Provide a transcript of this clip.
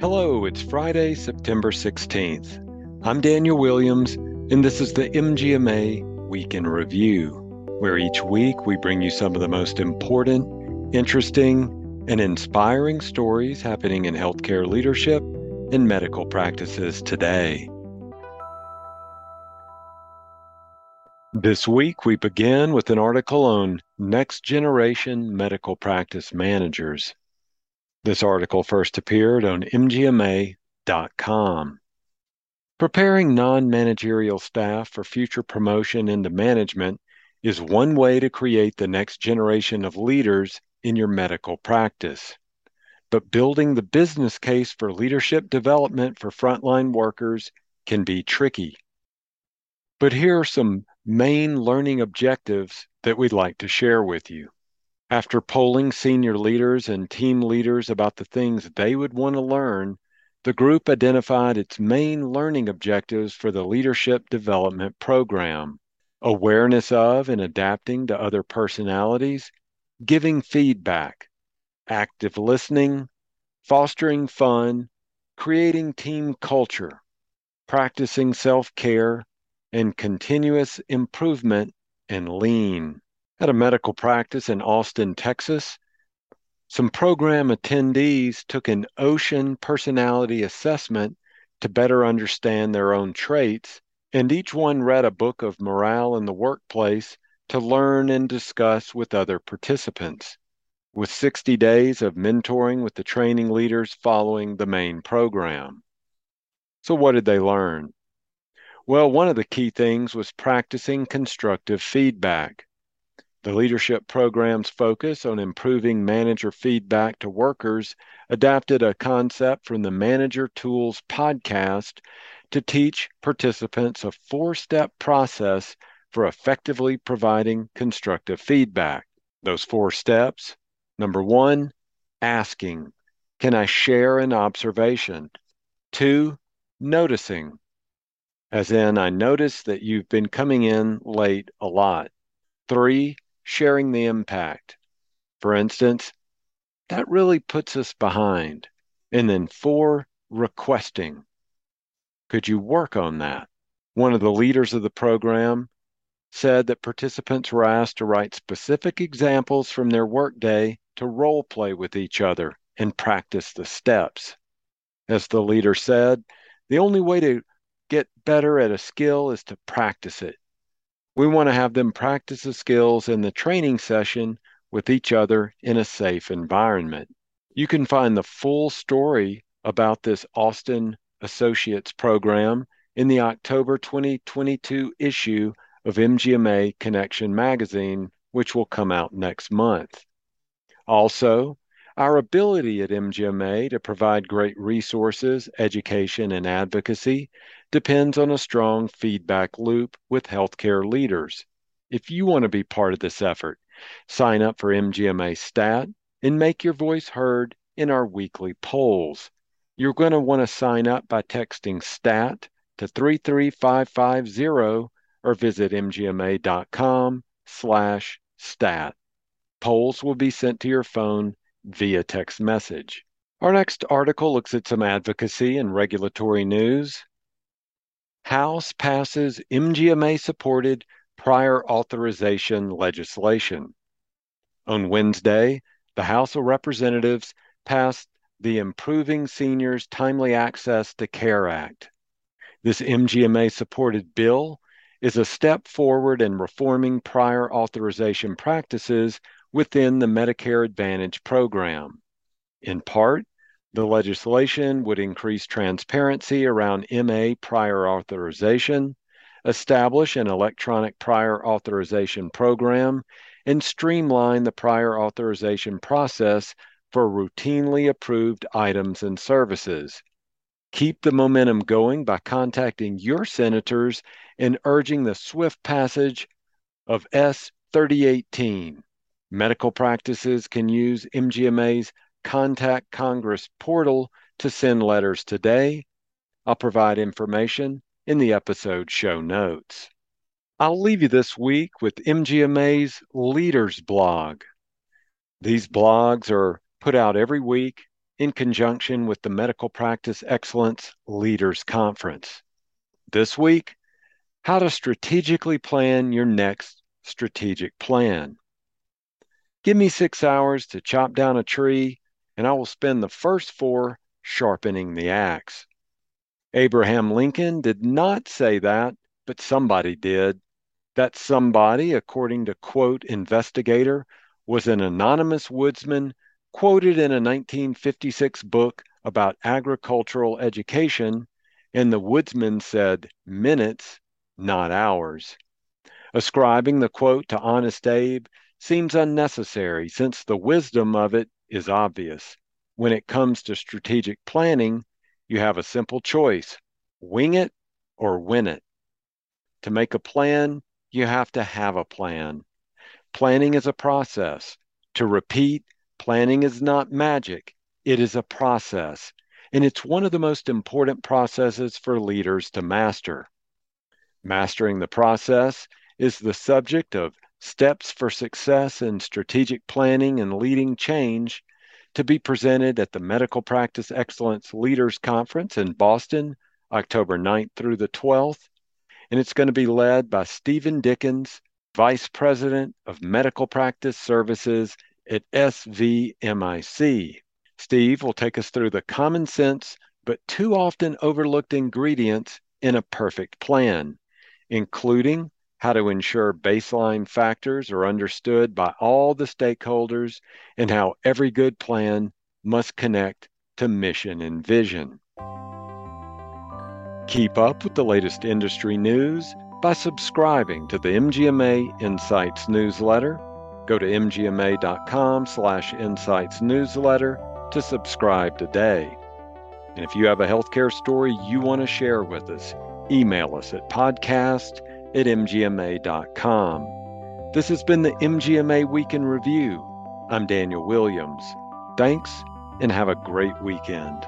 Hello, it's Friday, September 16th. I'm Daniel Williams, and this is the MGMA Week in Review, where each week we bring you some of the most important, interesting, and inspiring stories happening in healthcare leadership and medical practices today. This week, we begin with an article on next generation medical practice managers. This article first appeared on MGMA.com. Preparing non managerial staff for future promotion into management is one way to create the next generation of leaders in your medical practice. But building the business case for leadership development for frontline workers can be tricky. But here are some main learning objectives that we'd like to share with you. After polling senior leaders and team leaders about the things they would want to learn, the group identified its main learning objectives for the Leadership Development Program awareness of and adapting to other personalities, giving feedback, active listening, fostering fun, creating team culture, practicing self care, and continuous improvement and lean at a medical practice in Austin, Texas. Some program attendees took an ocean personality assessment to better understand their own traits, and each one read a book of morale in the workplace to learn and discuss with other participants, with 60 days of mentoring with the training leaders following the main program. So, what did they learn? Well, one of the key things was practicing constructive feedback. The leadership program's focus on improving manager feedback to workers adapted a concept from the Manager Tools podcast to teach participants a four step process for effectively providing constructive feedback. Those four steps number one, asking, Can I share an observation? Two, noticing, as in, I notice that you've been coming in late a lot. Three, sharing the impact. For instance, that really puts us behind. And then four, requesting. Could you work on that? One of the leaders of the program said that participants were asked to write specific examples from their workday to role play with each other and practice the steps. As the leader said, the only way to get better at a skill is to practice it. We want to have them practice the skills in the training session with each other in a safe environment. You can find the full story about this Austin Associates program in the October 2022 issue of MGMA Connection magazine, which will come out next month. Also, our ability at MGMA to provide great resources, education, and advocacy depends on a strong feedback loop with healthcare leaders. If you want to be part of this effort, sign up for MGMA Stat and make your voice heard in our weekly polls. You're going to want to sign up by texting STAT to 33550 or visit mgma.com slash stat. Polls will be sent to your phone via text message. Our next article looks at some advocacy and regulatory news. House passes MGMA supported prior authorization legislation. On Wednesday, the House of Representatives passed the Improving Seniors Timely Access to Care Act. This MGMA supported bill is a step forward in reforming prior authorization practices within the Medicare Advantage program. In part, the legislation would increase transparency around MA prior authorization, establish an electronic prior authorization program, and streamline the prior authorization process for routinely approved items and services. Keep the momentum going by contacting your senators and urging the swift passage of S 3018. Medical practices can use MGMA's Contact Congress portal to send letters today. I'll provide information in the episode show notes. I'll leave you this week with MGMA's Leaders blog. These blogs are put out every week in conjunction with the Medical Practice Excellence Leaders Conference. This week, how to strategically plan your next strategic plan. Give me six hours to chop down a tree, and I will spend the first four sharpening the axe. Abraham Lincoln did not say that, but somebody did. That somebody, according to quote investigator, was an anonymous woodsman quoted in a 1956 book about agricultural education, and the woodsman said minutes, not hours. Ascribing the quote to Honest Abe seems unnecessary since the wisdom of it is obvious. When it comes to strategic planning, you have a simple choice wing it or win it. To make a plan, you have to have a plan. Planning is a process. To repeat, planning is not magic, it is a process. And it's one of the most important processes for leaders to master. Mastering the process is the subject of Steps for Success in Strategic Planning and Leading Change to be presented at the Medical Practice Excellence Leaders Conference in Boston, October 9th through the 12th. And it's going to be led by Stephen Dickens, Vice President of Medical Practice Services at SVMIC. Steve will take us through the common sense but too often overlooked ingredients in a perfect plan, including how to ensure baseline factors are understood by all the stakeholders, and how every good plan must connect to mission and vision. Keep up with the latest industry news by subscribing to the MGMA Insights newsletter. Go to mgma.com slash insights newsletter to subscribe today. And if you have a healthcare story you want to share with us, email us at podcast at mgma.com. This has been the MGMA Week in Review. I'm Daniel Williams. Thanks and have a great weekend.